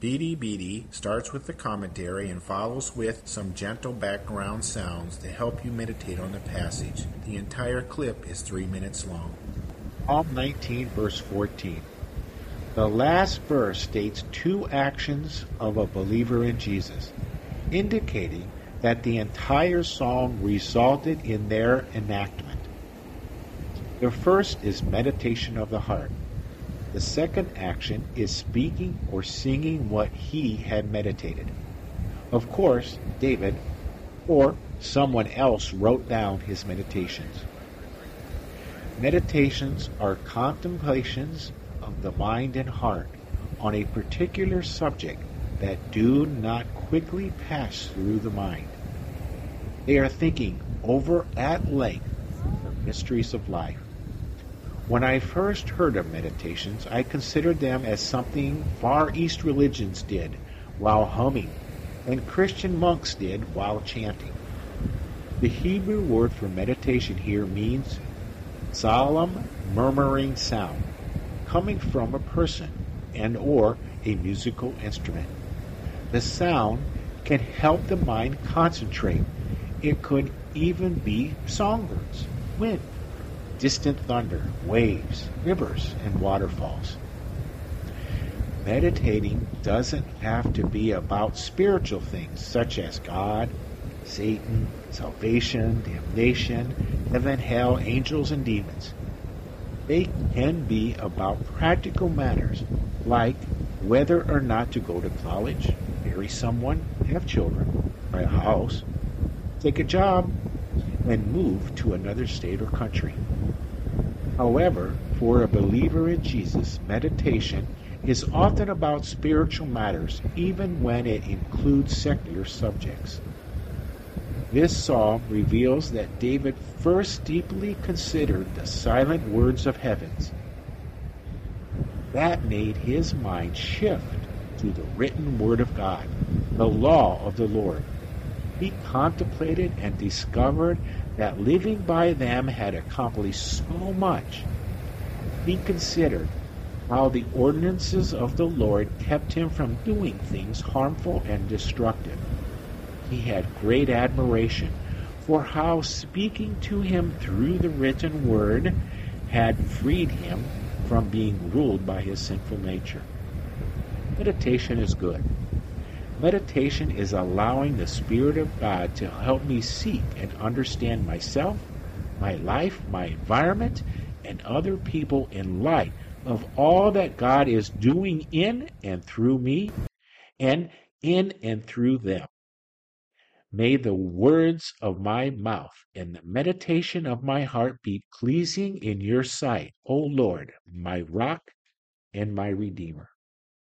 BDBD starts with the commentary and follows with some gentle background sounds to help you meditate on the passage. The entire clip is three minutes long. Psalm 19, verse 14. The last verse states two actions of a believer in Jesus, indicating that the entire song resulted in their enactment. The first is meditation of the heart. The second action is speaking or singing what he had meditated. Of course, David or someone else wrote down his meditations. Meditations are contemplations of the mind and heart on a particular subject that do not quickly pass through the mind. They are thinking over at length the mysteries of life. When I first heard of meditations, I considered them as something Far East religions did while humming, and Christian monks did while chanting. The Hebrew word for meditation here means solemn murmuring sound coming from a person and or a musical instrument. The sound can help the mind concentrate. It could even be songbirds, wind, distant thunder, waves, rivers, and waterfalls. Meditating doesn't have to be about spiritual things such as God, Satan, salvation, damnation, heaven, hell, angels, and demons. They can be about practical matters like whether or not to go to college, marry someone, have children, buy a house, take a job, and move to another state or country. However, for a believer in Jesus, meditation is often about spiritual matters, even when it includes secular subjects. This psalm reveals that David first deeply considered the silent words of heavens. That made his mind shift to the written word of God, the law of the Lord. He contemplated and discovered that living by them had accomplished so much. He considered how the ordinances of the Lord kept him from doing things harmful and destructive. He had great admiration for how speaking to him through the written word had freed him from being ruled by his sinful nature. Meditation is good. Meditation is allowing the Spirit of God to help me seek and understand myself, my life, my environment, and other people in light of all that God is doing in and through me and in and through them. May the words of my mouth and the meditation of my heart be pleasing in your sight, O Lord, my rock and my redeemer.